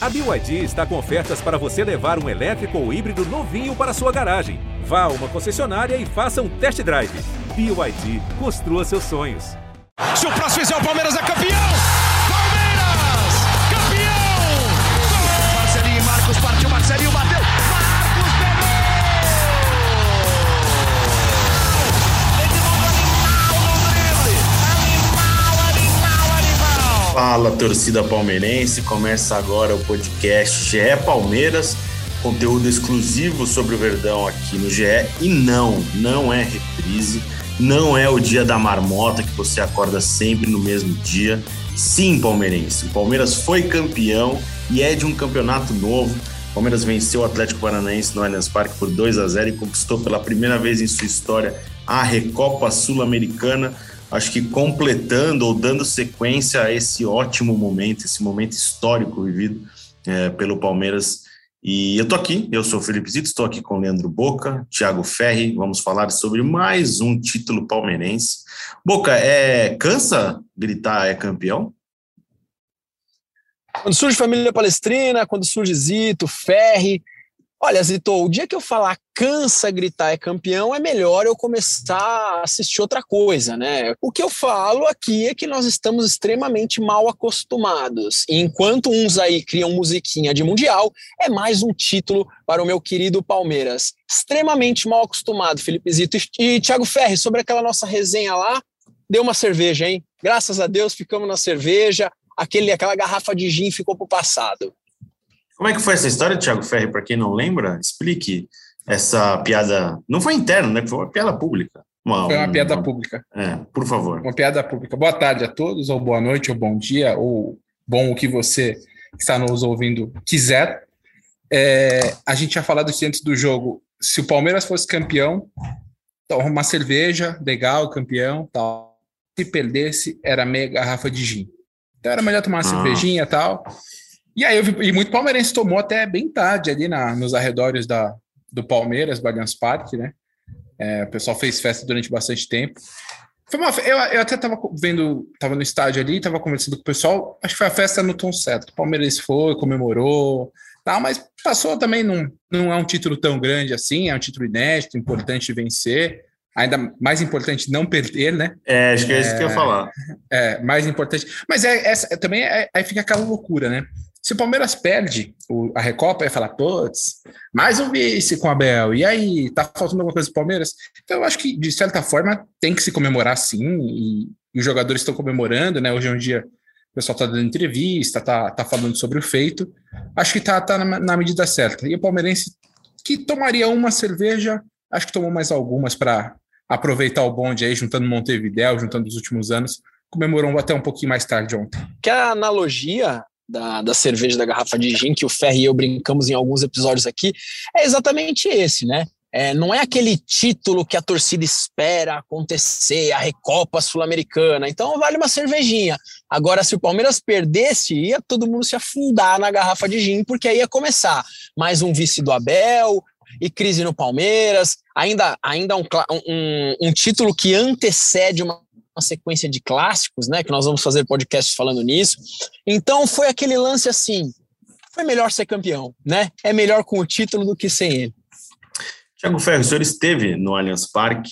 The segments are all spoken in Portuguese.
A BYD está com ofertas para você levar um elétrico ou híbrido novinho para sua garagem. Vá a uma concessionária e faça um test drive. BYD, construa seus sonhos. Se o próximo fizer o Palmeiras é campeão! Fala, torcida palmeirense. Começa agora o podcast GE Palmeiras, conteúdo exclusivo sobre o Verdão aqui no GE. E não, não é reprise, não é o dia da marmota que você acorda sempre no mesmo dia. Sim, palmeirense, o Palmeiras foi campeão e é de um campeonato novo. O Palmeiras venceu o Atlético Paranaense no Allianz Parque por 2 a 0 e conquistou pela primeira vez em sua história a Recopa Sul-Americana acho que completando ou dando sequência a esse ótimo momento, esse momento histórico vivido é, pelo Palmeiras. E eu tô aqui, eu sou o Felipe Zito, estou aqui com Leandro Boca, Thiago Ferri, vamos falar sobre mais um título palmeirense. Boca, é, cansa gritar é campeão? Quando surge família palestrina, quando surge Zito, Ferri, Olha, Zito, o dia que eu falar cansa gritar é campeão, é melhor eu começar a assistir outra coisa, né? O que eu falo aqui é que nós estamos extremamente mal acostumados. E enquanto uns aí criam musiquinha de mundial, é mais um título para o meu querido Palmeiras. Extremamente mal acostumado, Felipe Zito. E Thiago Ferri, sobre aquela nossa resenha lá, deu uma cerveja, hein? Graças a Deus ficamos na cerveja, aquele, aquela garrafa de gin ficou para o passado. Como é que foi essa história, Thiago Ferri? Para quem não lembra, explique essa piada. Não foi interna, né? Foi uma piada pública. Uma, foi uma piada pública. É, por favor. Uma piada pública. Boa tarde a todos, ou boa noite, ou bom dia, ou bom o que você que está nos ouvindo quiser. É, a gente tinha falado isso antes do jogo. Se o Palmeiras fosse campeão, então uma cerveja, legal, campeão, tal. Se perdesse, era meia garrafa de gin. Então era melhor tomar uma ah. cervejinha tal. E aí, vi, e muito palmeirense tomou até bem tarde ali na, nos arredores da, do Palmeiras, Allianz Parque, né? É, o pessoal fez festa durante bastante tempo. Foi uma, eu, eu até estava vendo, estava no estádio ali, estava conversando com o pessoal, acho que foi a festa no tom certo. O Palmeiras foi, comemorou, tal, mas passou também, não, não é um título tão grande assim, é um título inédito, importante vencer ainda mais importante não perder, né? É, acho que é isso que eu ia falar. É, mais importante. Mas é, é também é, aí fica aquela loucura, né? Se o Palmeiras perde a Recopa, vai falar, putz, mais um vice com o Abel, e aí, tá faltando alguma coisa pro Palmeiras? Então, eu acho que, de certa forma, tem que se comemorar sim, e, e os jogadores estão comemorando, né? Hoje é um dia, o pessoal tá dando entrevista, tá, tá falando sobre o feito. Acho que tá, tá na, na medida certa. E o palmeirense, que tomaria uma cerveja, acho que tomou mais algumas para aproveitar o bonde aí, juntando Montevidéu, juntando os últimos anos, comemorou até um pouquinho mais tarde ontem. Que a analogia da, da cerveja da garrafa de gin que o Ferri e eu brincamos em alguns episódios aqui é exatamente esse, né? É, não é aquele título que a torcida espera acontecer, a Recopa Sul-Americana. Então vale uma cervejinha. Agora, se o Palmeiras perdesse, ia todo mundo se afundar na garrafa de gin, porque aí ia começar mais um vice do Abel e crise no Palmeiras. Ainda, ainda um, um, um título que antecede uma uma sequência de clássicos, né? Que nós vamos fazer podcasts falando nisso. Então foi aquele lance assim: foi melhor ser campeão, né? É melhor com o título do que sem ele. Tiago Ferro, o senhor esteve no Allianz Parque.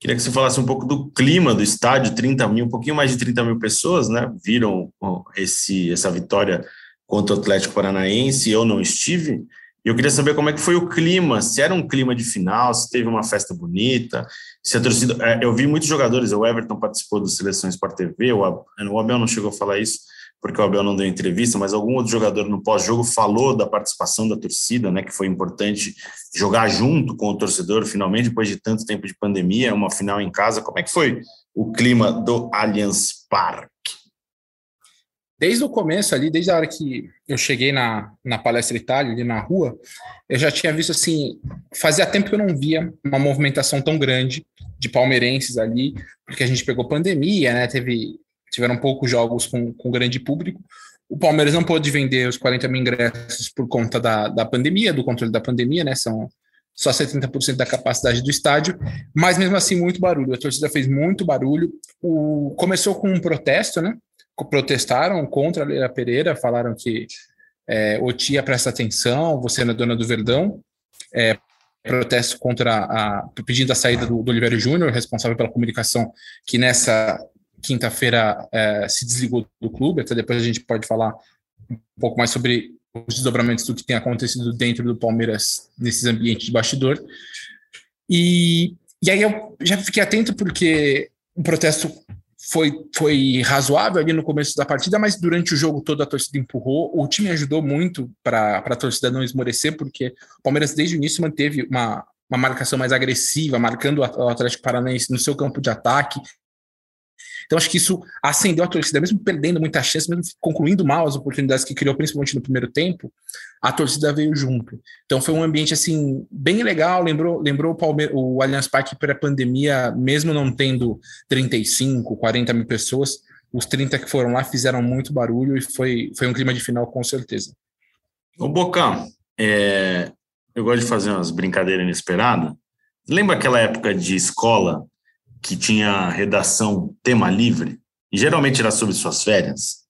Queria que você falasse um pouco do clima do estádio, 30 mil, um pouquinho mais de 30 mil pessoas, né? Viram esse, essa vitória contra o Atlético Paranaense. Eu não estive. E eu queria saber como é que foi o clima, se era um clima de final, se teve uma festa bonita, se a torcida. É, eu vi muitos jogadores, o Everton participou da seleção Sport TV, o Abel não chegou a falar isso, porque o Abel não deu entrevista, mas algum outro jogador no pós-jogo falou da participação da torcida, né? Que foi importante jogar junto com o torcedor, finalmente, depois de tanto tempo de pandemia, uma final em casa. Como é que foi o clima do Allianz Parque? Desde o começo ali, desde a hora que eu cheguei na, na Palestra Itália, ali na rua, eu já tinha visto assim, fazia tempo que eu não via uma movimentação tão grande de palmeirenses ali, porque a gente pegou pandemia, né? Teve, tiveram poucos jogos com, com grande público. O Palmeiras não pôde vender os 40 mil ingressos por conta da, da pandemia, do controle da pandemia, né? São só 70% da capacidade do estádio, mas mesmo assim muito barulho. A torcida fez muito barulho. O, começou com um protesto, né? Protestaram contra a Leila Pereira, falaram que é, ô tia, presta atenção, você não é dona do Verdão. É, protesto contra a pedindo a saída do, do Oliveira Júnior, responsável pela comunicação, que nessa quinta-feira é, se desligou do clube. Até depois a gente pode falar um pouco mais sobre os desdobramentos do que tem acontecido dentro do Palmeiras nesses ambientes de bastidor. E, e aí eu já fiquei atento porque o protesto foi, foi razoável ali no começo da partida, mas durante o jogo todo a torcida empurrou. O time ajudou muito para a torcida não esmorecer, porque o Palmeiras desde o início manteve uma, uma marcação mais agressiva, marcando o Atlético Paranaense no seu campo de ataque, então acho que isso acendeu a torcida, mesmo perdendo muita chance, mesmo concluindo mal as oportunidades que criou, principalmente no primeiro tempo, a torcida veio junto. Então foi um ambiente assim bem legal, lembrou, lembrou o, Palme o Allianz Parque pré-pandemia, mesmo não tendo 35, 40 mil pessoas, os 30 que foram lá fizeram muito barulho e foi, foi um clima de final com certeza. Ô Bocão, é, eu gosto de fazer umas brincadeiras inesperadas. Lembra aquela época de escola que tinha redação tema livre, e geralmente era sobre suas férias.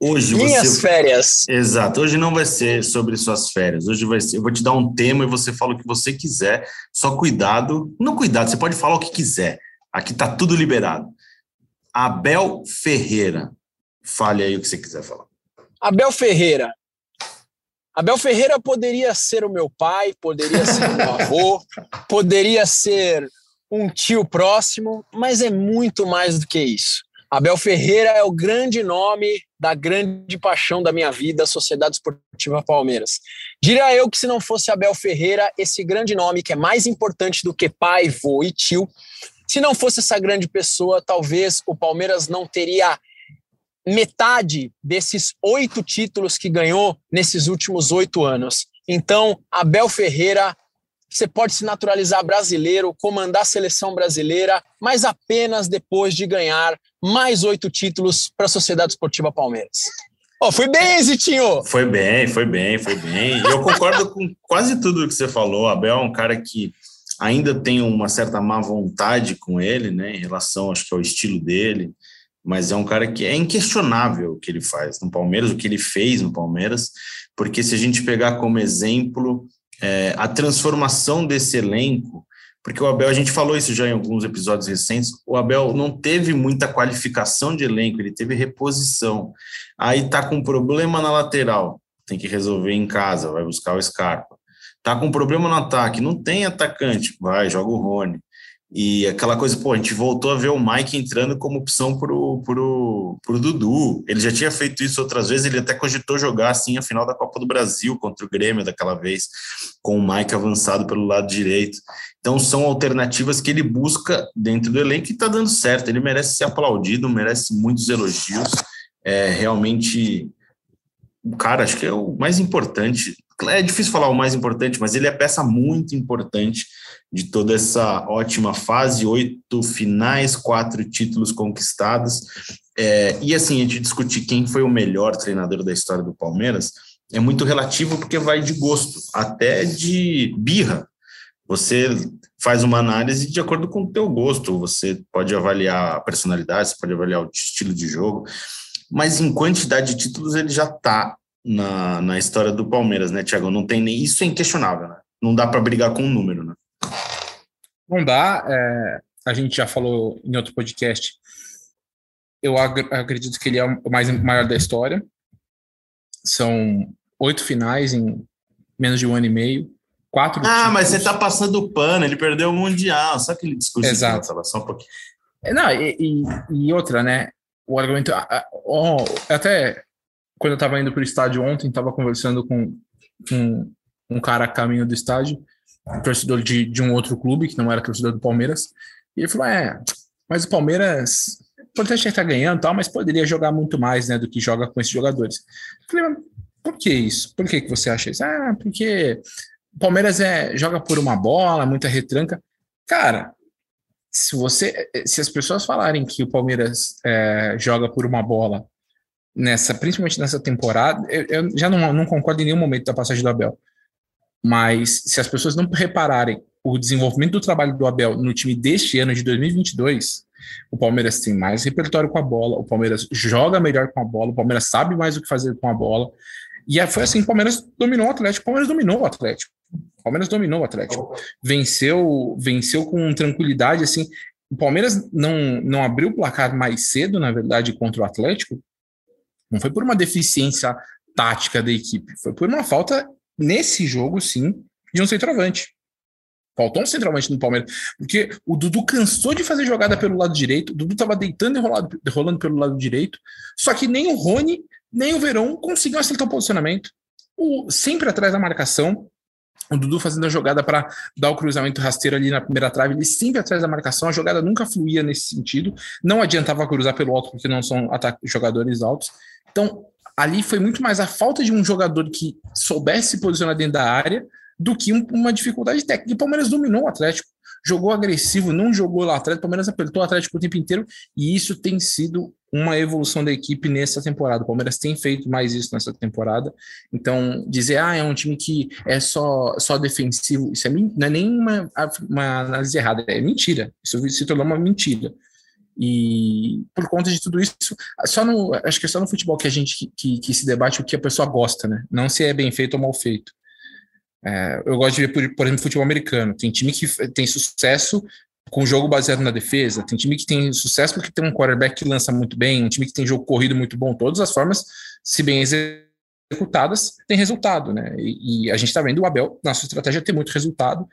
Hoje Minhas você... férias. Exato. Hoje não vai ser sobre suas férias. Hoje vai ser. Eu vou te dar um tema e você fala o que você quiser. Só cuidado. Não cuidado, você pode falar o que quiser. Aqui tá tudo liberado. Abel Ferreira. Fale aí o que você quiser falar. Abel Ferreira. Abel Ferreira poderia ser o meu pai, poderia ser o meu avô, poderia ser um tio próximo, mas é muito mais do que isso. Abel Ferreira é o grande nome da grande paixão da minha vida, Sociedade Esportiva Palmeiras. Diria eu que se não fosse Abel Ferreira, esse grande nome que é mais importante do que pai, vô e tio, se não fosse essa grande pessoa, talvez o Palmeiras não teria metade desses oito títulos que ganhou nesses últimos oito anos. Então, Abel Ferreira você pode se naturalizar brasileiro, comandar a seleção brasileira, mas apenas depois de ganhar mais oito títulos para a Sociedade Esportiva Palmeiras. Oh, foi bem, Zitinho! Foi bem, foi bem, foi bem. Eu concordo com quase tudo que você falou. Abel é um cara que ainda tem uma certa má vontade com ele, né, em relação, acho que ao estilo dele, mas é um cara que é inquestionável o que ele faz no Palmeiras, o que ele fez no Palmeiras, porque se a gente pegar como exemplo é, a transformação desse elenco, porque o Abel, a gente falou isso já em alguns episódios recentes, o Abel não teve muita qualificação de elenco, ele teve reposição. Aí tá com problema na lateral, tem que resolver em casa, vai buscar o Scarpa. Tá com problema no ataque, não tem atacante, vai, joga o Rony. E aquela coisa, pô, a gente voltou a ver o Mike entrando como opção pro, pro, pro Dudu. Ele já tinha feito isso outras vezes, ele até cogitou jogar assim a final da Copa do Brasil contra o Grêmio daquela vez, com o Mike avançado pelo lado direito. Então são alternativas que ele busca dentro do elenco e tá dando certo. Ele merece ser aplaudido, merece muitos elogios. É realmente cara, acho que é o mais importante. É difícil falar o mais importante, mas ele é peça muito importante de toda essa ótima fase, oito finais, quatro títulos conquistados. É, e assim, a gente discutir quem foi o melhor treinador da história do Palmeiras é muito relativo porque vai de gosto, até de birra. Você faz uma análise de acordo com o teu gosto, você pode avaliar a personalidade, você pode avaliar o estilo de jogo, mas em quantidade de títulos ele já está na, na história do Palmeiras, né, Thiago? Não tem nem isso é inquestionável, né? Não dá para brigar com um número, né? Não dá. É, a gente já falou em outro podcast. Eu acredito que ele é o mais maior da história. São oito finais em menos de um ano e meio. Quatro. Ah, títulos. mas você tá passando o pano. Ele perdeu o mundial. Só aquele discurso. Exato. Só um pouquinho. É, não, e, e, e, outra, né? O argumento. Oh, até quando eu estava indo para o estádio ontem, estava conversando com, com um cara a caminho do estádio um torcedor de, de um outro clube, que não era torcedor do Palmeiras, e ele falou: é, mas o Palmeiras, o importante é estar ganhando tal, mas poderia jogar muito mais né, do que joga com esses jogadores. Eu falei, por que isso? Por que, que você acha isso? Ah, porque o Palmeiras é, joga por uma bola, muita retranca. Cara, se você se as pessoas falarem que o Palmeiras é, joga por uma bola nessa principalmente nessa temporada eu, eu já não, não, concordo em nenhum momento da passagem do Abel mas se as pessoas não repararem o desenvolvimento do trabalho do Abel no time deste ano de 2022, O Palmeiras tem mais repertório com a bola, o Palmeiras joga melhor com a bola, o Palmeiras sabe mais o que fazer com a bola. E foi assim: o Palmeiras dominou o Atlético, o Palmeiras dominou o Atlético. O Palmeiras dominou o Atlético. Venceu, venceu com tranquilidade, assim. O Palmeiras não, não abriu o placar mais cedo, na verdade, contra o Atlético. Não foi por uma deficiência tática da equipe, foi por uma falta nesse jogo, sim, de um centroavante. Faltou um centroavante no Palmeiras, porque o Dudu cansou de fazer jogada pelo lado direito, o Dudu estava deitando e rolando pelo lado direito, só que nem o Rony, nem o Verão conseguiam acertar o posicionamento. O, sempre atrás da marcação, o Dudu fazendo a jogada para dar o cruzamento rasteiro ali na primeira trave, ele sempre atrás da marcação, a jogada nunca fluía nesse sentido, não adiantava cruzar pelo alto porque não são jogadores altos. Então, ali foi muito mais a falta de um jogador que soubesse se posicionar dentro da área do que um, uma dificuldade técnica. E o Palmeiras dominou o Atlético, jogou agressivo, não jogou lá atrás, o Palmeiras apertou o Atlético o tempo inteiro, e isso tem sido uma evolução da equipe nessa temporada. O Palmeiras tem feito mais isso nessa temporada. Então, dizer, ah, é um time que é só, só defensivo, isso é, não é nem uma, uma análise errada, é mentira. Isso se tornou uma mentira. E por conta de tudo isso, só no, acho que é só no futebol que a gente que, que se debate o que a pessoa gosta, né? Não se é bem feito ou mal feito. É, eu gosto de ver, por, por, exemplo, futebol americano. Tem time que tem sucesso com jogo baseado na defesa, tem time que tem sucesso porque tem um quarterback que lança muito bem, um time que tem jogo corrido muito bom. Todas as formas, se bem executadas, tem resultado, né? E, e a gente está vendo o Abel, nossa estratégia, ter muito resultado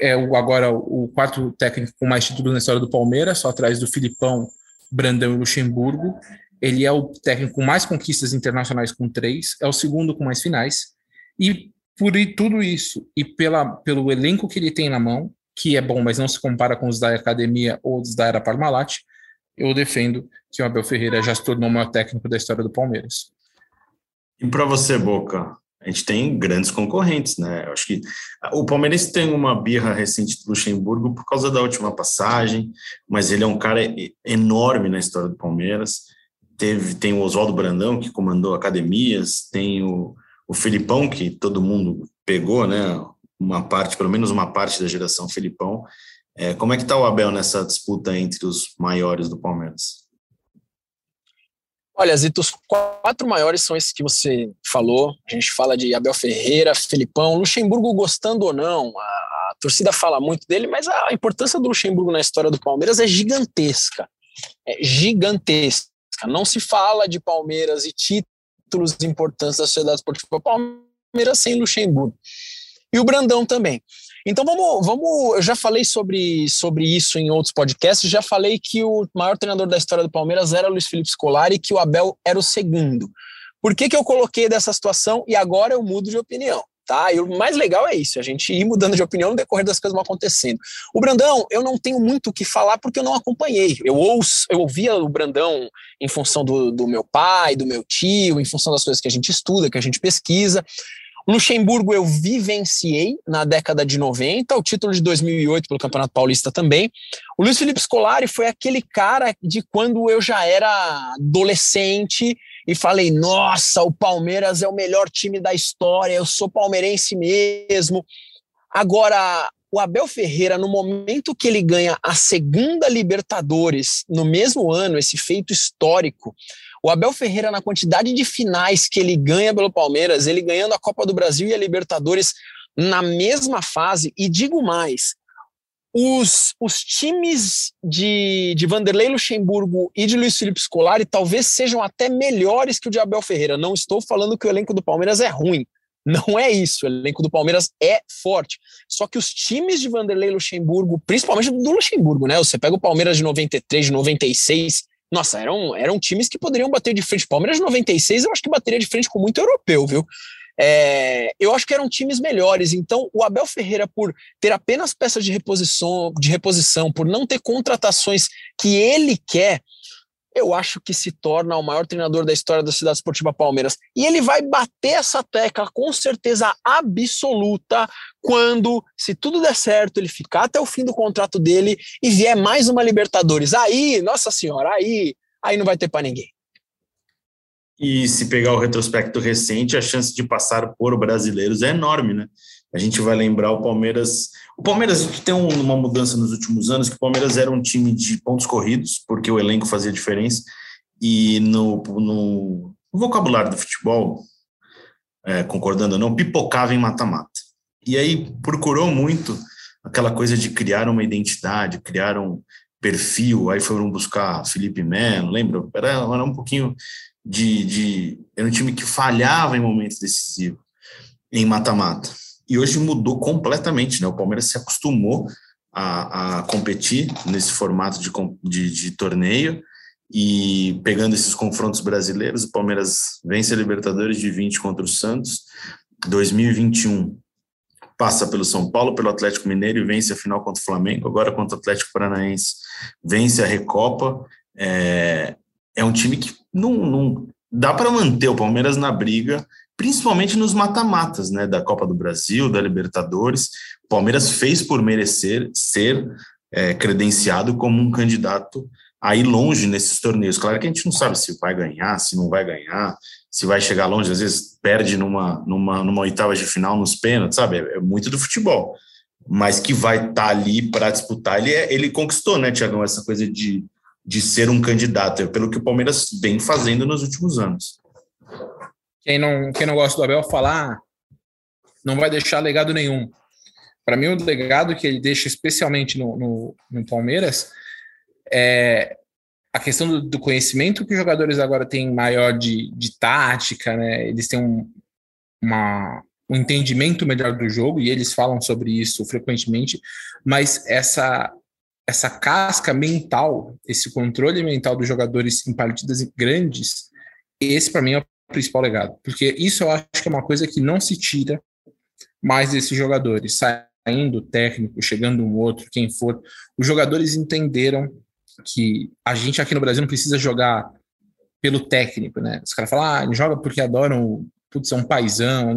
é o, agora o quarto técnico com mais títulos na história do Palmeiras, só atrás do Filipão, Brandão e Luxemburgo. Ele é o técnico com mais conquistas internacionais com três, é o segundo com mais finais. E por tudo isso e pela, pelo elenco que ele tem na mão, que é bom, mas não se compara com os da academia ou os da era Parmalat, eu defendo que o Abel Ferreira já se tornou o maior técnico da história do Palmeiras. E para você, Boca, a gente tem grandes concorrentes, né? Eu acho que o Palmeiras tem uma birra recente do Luxemburgo por causa da última passagem, mas ele é um cara enorme na história do Palmeiras. Teve, tem o Oswaldo Brandão, que comandou academias, tem o, o Filipão, que todo mundo pegou, né? Uma parte, pelo menos uma parte da geração Filipão. É, como é que está o Abel nessa disputa entre os maiores do Palmeiras? Olha, Zito, os quatro maiores são esses que você falou. A gente fala de Abel Ferreira, Felipão, Luxemburgo gostando ou não. A, a, torcida fala muito dele, mas a importância do Luxemburgo na história do Palmeiras é gigantesca. É gigantesca. Não se fala de Palmeiras e títulos importantes da sociedade esportiva Palmeiras sem Luxemburgo. E o Brandão também. Então vamos, vamos. Eu já falei sobre, sobre isso em outros podcasts. Já falei que o maior treinador da história do Palmeiras era Luiz Felipe Scolari e que o Abel era o segundo. Por que, que eu coloquei dessa situação e agora eu mudo de opinião? Tá? E o mais legal é isso, a gente ir mudando de opinião no decorrer das coisas vão acontecendo. O Brandão, eu não tenho muito o que falar porque eu não acompanhei. Eu ouço, eu ouvia o Brandão em função do, do meu pai, do meu tio, em função das coisas que a gente estuda, que a gente pesquisa. Luxemburgo eu vivenciei na década de 90, o título de 2008 pelo Campeonato Paulista também. O Luiz Felipe Scolari foi aquele cara de quando eu já era adolescente e falei: nossa, o Palmeiras é o melhor time da história, eu sou palmeirense mesmo. Agora, o Abel Ferreira, no momento que ele ganha a segunda Libertadores, no mesmo ano, esse feito histórico, o Abel Ferreira, na quantidade de finais que ele ganha pelo Palmeiras, ele ganhando a Copa do Brasil e a Libertadores na mesma fase, e digo mais, os, os times de, de Vanderlei Luxemburgo e de Luiz Felipe Scolari talvez sejam até melhores que o de Abel Ferreira. Não estou falando que o elenco do Palmeiras é ruim. Não é isso. O elenco do Palmeiras é forte. Só que os times de Vanderlei Luxemburgo, principalmente do Luxemburgo, né? Você pega o Palmeiras de 93, de 96, nossa, eram, eram times que poderiam bater de frente. Palmeiras 96, eu acho que bateria de frente com muito europeu, viu? É, eu acho que eram times melhores. Então, o Abel Ferreira, por ter apenas peças de reposição, de reposição, por não ter contratações que ele quer, eu acho que se torna o maior treinador da história da Cidade Esportiva Palmeiras. E ele vai bater essa tecla com certeza absoluta quando, se tudo der certo, ele ficar até o fim do contrato dele e vier mais uma Libertadores. Aí, nossa senhora, aí, aí não vai ter para ninguém. E se pegar o retrospecto recente, a chance de passar por brasileiros é enorme, né? A gente vai lembrar o Palmeiras. O Palmeiras tem uma mudança nos últimos anos, que o Palmeiras era um time de pontos corridos, porque o elenco fazia diferença, e no, no, vocabulário do futebol, é, concordando ou não, pipocava em mata-mata. E aí procurou muito aquela coisa de criar uma identidade, criar um perfil, aí foram buscar Felipe Melo, lembra? Era, era um pouquinho de, de... Era um time que falhava em momentos decisivos, em mata-mata. E hoje mudou completamente, né? O Palmeiras se acostumou a, a competir nesse formato de, de, de torneio, e pegando esses confrontos brasileiros, o Palmeiras vence a Libertadores de 20 contra o Santos, 2021 passa pelo São Paulo, pelo Atlético Mineiro e vence a final contra o Flamengo, agora contra o Atlético Paranaense, vence a Recopa. É, é um time que não, não dá para manter o Palmeiras na briga, principalmente nos mata-matas, né, da Copa do Brasil, da Libertadores. O Palmeiras fez por merecer ser é, credenciado como um candidato a ir longe nesses torneios. Claro que a gente não sabe se vai ganhar, se não vai ganhar, se vai chegar longe, às vezes perde numa, numa, numa oitava de final nos pênaltis, sabe? É, é muito do futebol. Mas que vai estar tá ali para disputar. Ele, é, ele conquistou, né, Tiagão, essa coisa de, de ser um candidato, pelo que o Palmeiras vem fazendo nos últimos anos. Quem não, quem não gosta do Abel falar, não vai deixar legado nenhum. Para mim, o legado que ele deixa, especialmente no, no, no Palmeiras, é, a questão do, do, conhecimento que os jogadores agora têm maior de, de tática, né? Eles têm um, uma, um entendimento melhor do jogo e eles falam sobre isso frequentemente, mas essa essa casca mental, esse controle mental dos jogadores em partidas grandes, esse para mim é o principal legado, porque isso eu acho que é uma coisa que não se tira mais desses jogadores, saindo técnico, chegando um outro, quem for, os jogadores entenderam que a gente aqui no Brasil não precisa jogar pelo técnico, né? Os caras falam, ah, joga porque adoram, putz, é um paizão.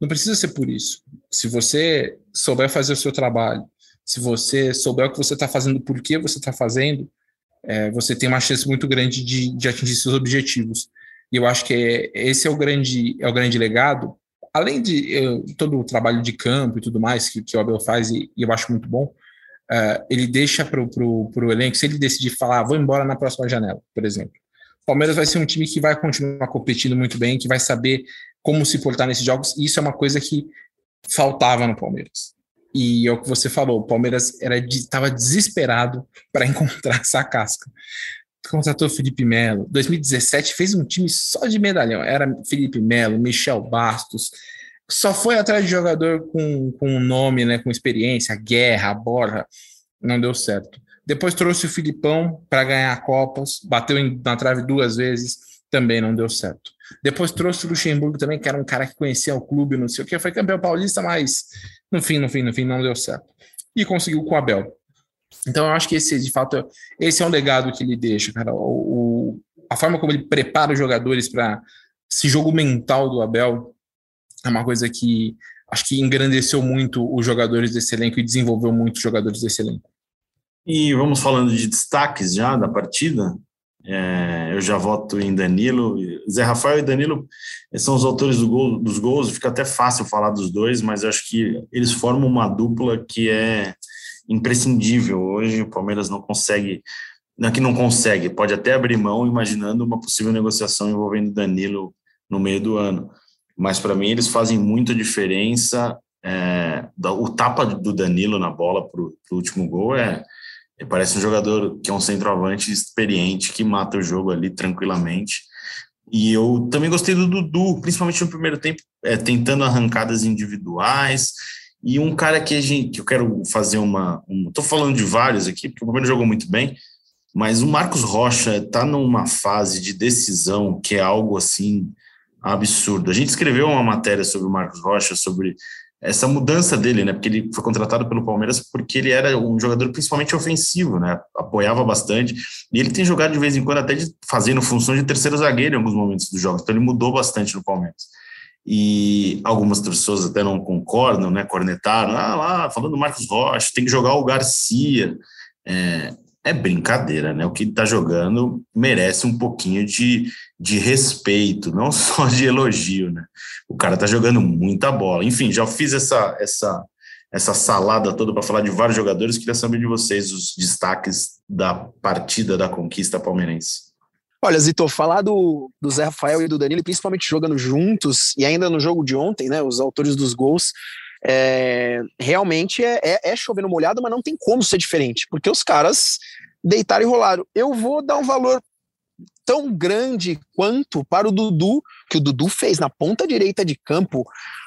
Não, precisa ser por isso. Se você souber fazer o seu trabalho, se você souber o que você está fazendo, por que você está fazendo, é, você tem uma chance muito grande de, de atingir seus objetivos. E eu acho que é, esse é o grande é o grande legado. Além de eu, todo o trabalho de campo e tudo mais que, que o Abel faz, e, e eu acho muito bom, uh, ele deixa para o elenco, se ele decidir falar, ah, vou embora na próxima janela, por exemplo. O Palmeiras vai ser um time que vai continuar competindo muito bem, que vai saber como se portar nesses jogos, e isso é uma coisa que faltava no Palmeiras. E é o que você falou, o Palmeiras estava de, desesperado para encontrar essa casca. Contratou Felipe Melo. 2017 fez um time só de medalhão. Era Felipe Melo, Michel Bastos, só foi atrás de jogador com, com nome, né, com experiência, Guerra, Borra, não deu certo. Depois trouxe o Filipão para ganhar Copas, bateu em, na trave duas vezes, também não deu certo. Depois trouxe o Luxemburgo também, que era um cara que conhecia o clube, não sei o que, foi campeão paulista, mas no fim, no fim, no fim, não deu certo. E conseguiu com o Abel. Então eu acho que esse, de fato, esse é um legado que ele deixa, cara. O, o a forma como ele prepara os jogadores para esse jogo mental do Abel é uma coisa que acho que engrandeceu muito os jogadores desse elenco e desenvolveu muito os jogadores desse elenco. E vamos falando de destaques já da partida. É, eu já voto em Danilo. Zé Rafael e Danilo são os autores do gol, dos gols. Fica até fácil falar dos dois, mas acho que eles formam uma dupla que é imprescindível. Hoje o Palmeiras não consegue, não é que não consegue, pode até abrir mão imaginando uma possível negociação envolvendo Danilo no meio do ano mas para mim eles fazem muita diferença. É, o tapa do Danilo na bola para o último gol é, é, parece um jogador que é um centroavante experiente que mata o jogo ali tranquilamente. E eu também gostei do Dudu, principalmente no primeiro tempo, é, tentando arrancadas individuais. E um cara que, a gente, que eu quero fazer uma. Estou falando de vários aqui, porque o primeiro jogou muito bem, mas o Marcos Rocha está numa fase de decisão que é algo assim absurdo. A gente escreveu uma matéria sobre o Marcos Rocha, sobre essa mudança dele, né? Porque ele foi contratado pelo Palmeiras porque ele era um jogador principalmente ofensivo, né? Apoiava bastante. E ele tem jogado de vez em quando até de, fazendo função de terceiro zagueiro em alguns momentos dos jogos. Então ele mudou bastante no Palmeiras. E algumas pessoas até não concordam, né? Cornetaram, ah lá, falando do Marcos Rocha, tem que jogar o Garcia. É, é brincadeira, né? O que ele tá jogando merece um pouquinho de, de respeito, não só de elogio, né? O cara tá jogando muita bola. Enfim, já fiz essa, essa, essa salada toda para falar de vários jogadores. Queria saber de vocês os destaques da partida da conquista palmeirense. Olha, Zito, falar do, do Zé Rafael e do Danilo, principalmente jogando juntos, e ainda no jogo de ontem, né? Os autores dos gols, é, realmente é, é, é chovendo molhado, mas não tem como ser diferente, porque os caras deitaram e rolaram. Eu vou dar um valor tão grande quanto para o Dudu, que o Dudu fez na ponta direita de campo.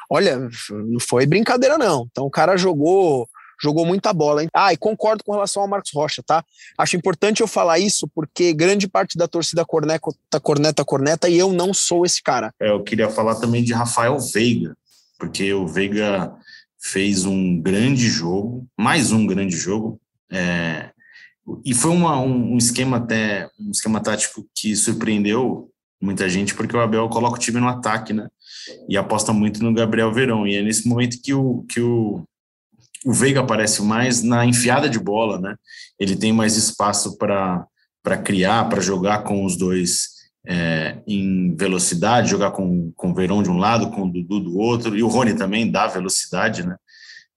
Olha, não foi brincadeira, não. Então o cara jogou jogou muita bola. Hein? Ah, e concordo com relação ao Marcos Rocha, tá? Acho importante eu falar isso porque grande parte da torcida corneta, corneta, corneta, e eu não sou esse cara. É, eu queria falar também de Rafael Veiga, porque o Veiga fez um grande jogo, mais um grande jogo, é, e foi uma, um, um, esquema até um esquema tático que surpreendeu muita gente, porque o Abel coloca o time no ataque, né? E aposta muito no Gabriel Verão. E é nesse momento que o, que o, o Veiga aparece mais na enfiada de bola, né? Ele tem mais espaço para criar, para jogar com os dois é, em velocidade, jogar com, com o Verão de um lado, com o Dudu do outro, e o Rony também dá velocidade, né?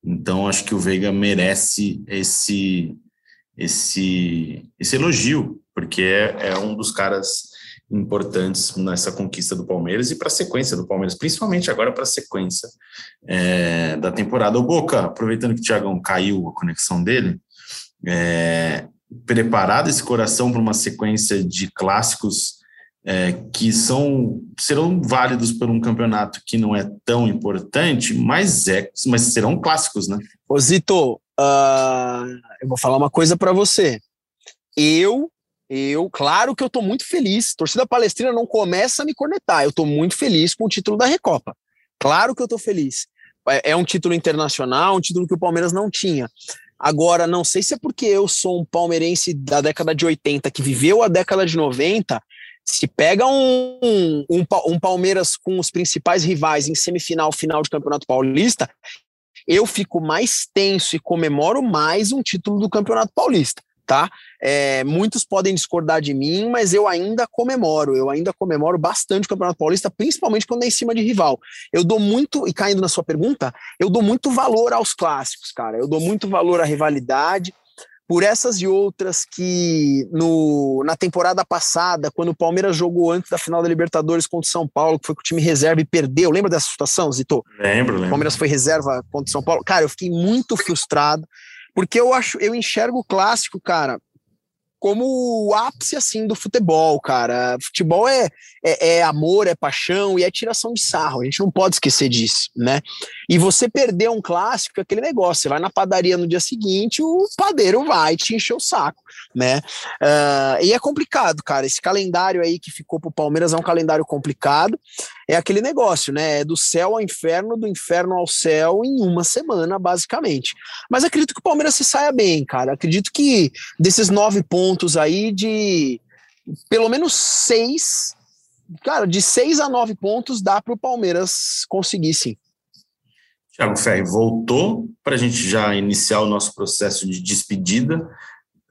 Então, acho que o Veiga merece esse, esse, esse elogio, porque é, é um dos caras importantes nessa conquista do Palmeiras e para a sequência do Palmeiras, principalmente agora para a sequência é, da temporada. O Boca, aproveitando que o Thiagão caiu a conexão dele, é, preparado esse coração para uma sequência de clássicos é, que são serão válidos por um campeonato que não é tão importante, mas é, mas serão clássicos, né? Ô Zito, uh, eu vou falar uma coisa para você. Eu, eu, claro que eu tô muito feliz. Torcida palestrina não começa a me cornetar. Eu tô muito feliz com o título da Recopa. Claro que eu tô feliz. É, é um título internacional, um título que o Palmeiras não tinha. Agora, não sei se é porque eu sou um palmeirense da década de 80 que viveu a década de 90 se pega um, um, um, Palmeiras com os principais rivais em semifinal, final de Campeonato Paulista, eu fico mais tenso e comemoro mais um título do Campeonato Paulista, tá? É, muitos podem discordar de mim, mas eu ainda comemoro, eu ainda comemoro bastante o Campeonato Paulista, principalmente quando é em cima de rival. Eu dou muito, e caindo na sua pergunta, eu dou muito valor aos clássicos, cara. Eu dou muito valor à rivalidade por essas e outras que no, na temporada passada, quando o Palmeiras jogou antes da final da Libertadores contra o São Paulo, que foi com o time reserva e perdeu. Lembra dessa situação, Zito? Lembro, lembro. O Palmeiras foi reserva contra o São Paulo. Cara, eu fiquei muito frustrado, porque eu acho, eu enxergo o clássico, cara, como o ápice assim do futebol, cara. Futebol é, é, é, amor, é paixão e é tiração de sarro. A gente não pode esquecer disso, né? E você perder um clássico é aquele negócio. Você vai na padaria no dia seguinte, o padeiro vai te encher o saco, né? Uh, e é complicado, cara. Esse calendário aí que ficou pro Palmeiras é um calendário complicado. É aquele negócio, né? É do céu ao inferno, do inferno ao céu em uma semana, basicamente. Mas acredito que o Palmeiras se saia bem, cara. Acredito que desses nove pontos aí de pelo menos seis. Cara, de seis a nove pontos dá para o Palmeiras conseguir sim. Thiago Ferri voltou para a gente já iniciar o nosso processo de despedida.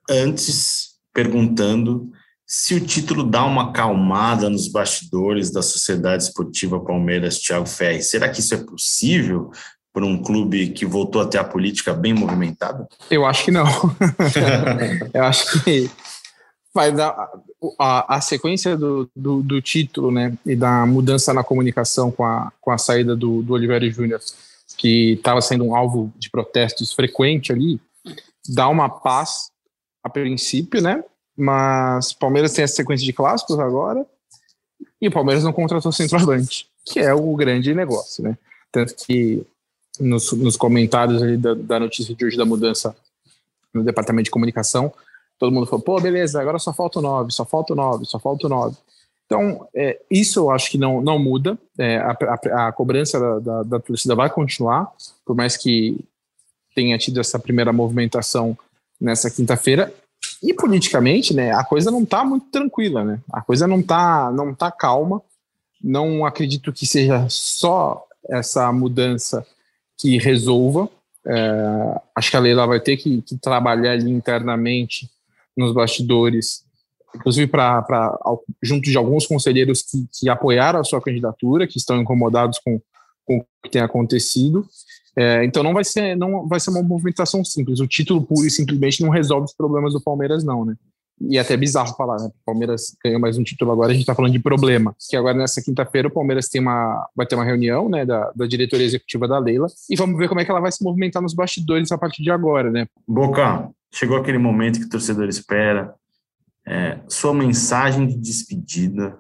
Antes, perguntando se o título dá uma acalmada nos bastidores da Sociedade Esportiva Palmeiras, Thiago Ferri. Será que isso é possível? por um clube que voltou a ter a política bem movimentada? Eu acho que não. eu acho que vai dar a, a sequência do, do, do, título, né, e da mudança na comunicação com a, com a saída do, do Oliveira Júnior, que estava sendo um alvo de protestos frequente ali, dá uma paz a princípio, né? Mas Palmeiras tem essa sequência de clássicos agora e o Palmeiras não contratou centroavante, que é o grande negócio, né? Tanto que nos, nos comentários da, da, notícia de hoje da mudança no departamento de comunicação, todo mundo falou, pô, beleza, agora só falta o 9, só falta o 9, só falta o 9. Então, é, isso eu acho que não, não muda, é, a, a, a, cobrança da, da, da, torcida vai continuar, por mais que tenha tido essa primeira movimentação nessa quinta-feira, e politicamente, né, a coisa não está muito tranquila, né, a coisa não está não tá calma, não acredito que seja só essa mudança que resolva. É, acho que a Leila vai ter que, que trabalhar ali internamente nos bastidores, inclusive para junto de alguns conselheiros que, que, apoiaram a sua candidatura, que estão incomodados com, com o que tem acontecido. É, então não vai ser não vai ser uma movimentação simples. O título puro e simplesmente não resolve os problemas do Palmeiras, não, né? E é até bizarro falar, né? O Palmeiras ganhou mais um título agora, a gente está falando de problema. Que agora nessa quinta-feira o Palmeiras tem uma, vai ter uma reunião, né, da, da diretoria executiva da Leila, e vamos ver como é que ela vai se movimentar nos bastidores a partir de agora, né? Boca, chegou aquele momento que o torcedor espera. É, sua mensagem de despedida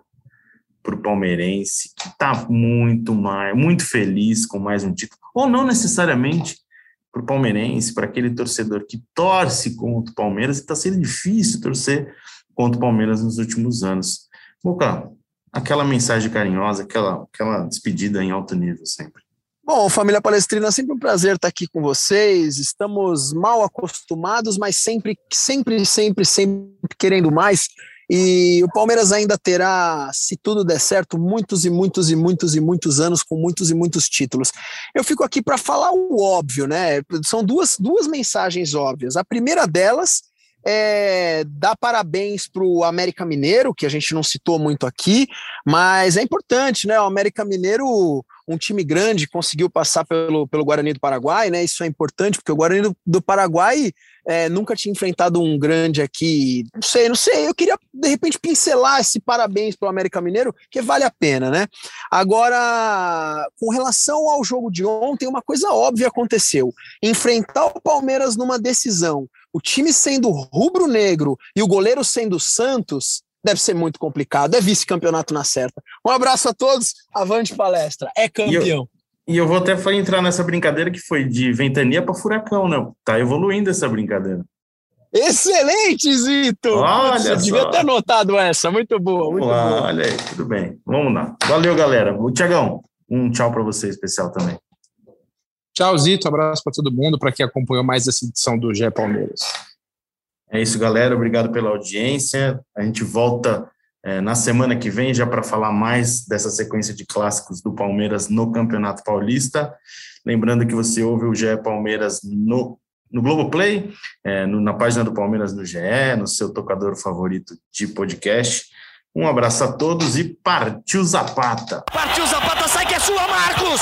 para o palmeirense, que está muito mais, muito feliz com mais um título, ou não necessariamente para o palmeirense, para aquele torcedor que torce contra o Palmeiras, está sendo difícil torcer contra o Palmeiras nos últimos anos. Boca, aquela mensagem carinhosa, aquela, aquela despedida em alto nível sempre. Bom, família palestrina, sempre um prazer estar aqui com vocês. Estamos mal acostumados, mas sempre, sempre, sempre, sempre querendo mais. E o Palmeiras ainda terá, se tudo der certo, muitos e muitos e muitos e muitos anos com muitos e muitos títulos. Eu fico aqui para falar o óbvio, né? São duas, duas mensagens óbvias. A primeira delas é dar parabéns para o América Mineiro, que a gente não citou muito aqui, mas é importante, né? O América Mineiro um time grande conseguiu passar pelo, pelo Guarani do Paraguai, né? Isso é importante, porque o Guarani do, do Paraguai é, nunca tinha enfrentado um grande aqui. Não sei, não sei. Eu queria, de repente, pincelar esse parabéns para o América Mineiro, que vale a pena, né? Agora, com relação ao jogo de ontem, uma coisa óbvia aconteceu. Enfrentar o Palmeiras numa decisão, o time sendo rubro-negro e o goleiro sendo Santos, deve ser muito complicado. É vice-campeonato na certa. Um abraço a todos. Avante palestra. É campeão. E eu vou até entrar nessa brincadeira que foi de ventania para furacão, né? Tá evoluindo essa brincadeira. Excelente, Zito! Olha Você devia ter anotado essa. Muito boa, muito lá, boa. Olha aí, tudo bem. Vamos lá. Valeu, galera. O Tiagão, um tchau para você especial também. Tchau, Zito. Abraço para todo mundo, para quem acompanhou mais essa edição do GE Palmeiras. É isso, galera. Obrigado pela audiência. A gente volta é, na semana que vem já para falar mais dessa sequência de clássicos do Palmeiras no Campeonato Paulista. Lembrando que você ouve o GE Palmeiras no, no Globoplay, é, no, na página do Palmeiras no GE, no seu tocador favorito de podcast. Um abraço a todos e partiu Zapata! Partiu Zapata, sai que é sua, Marcos!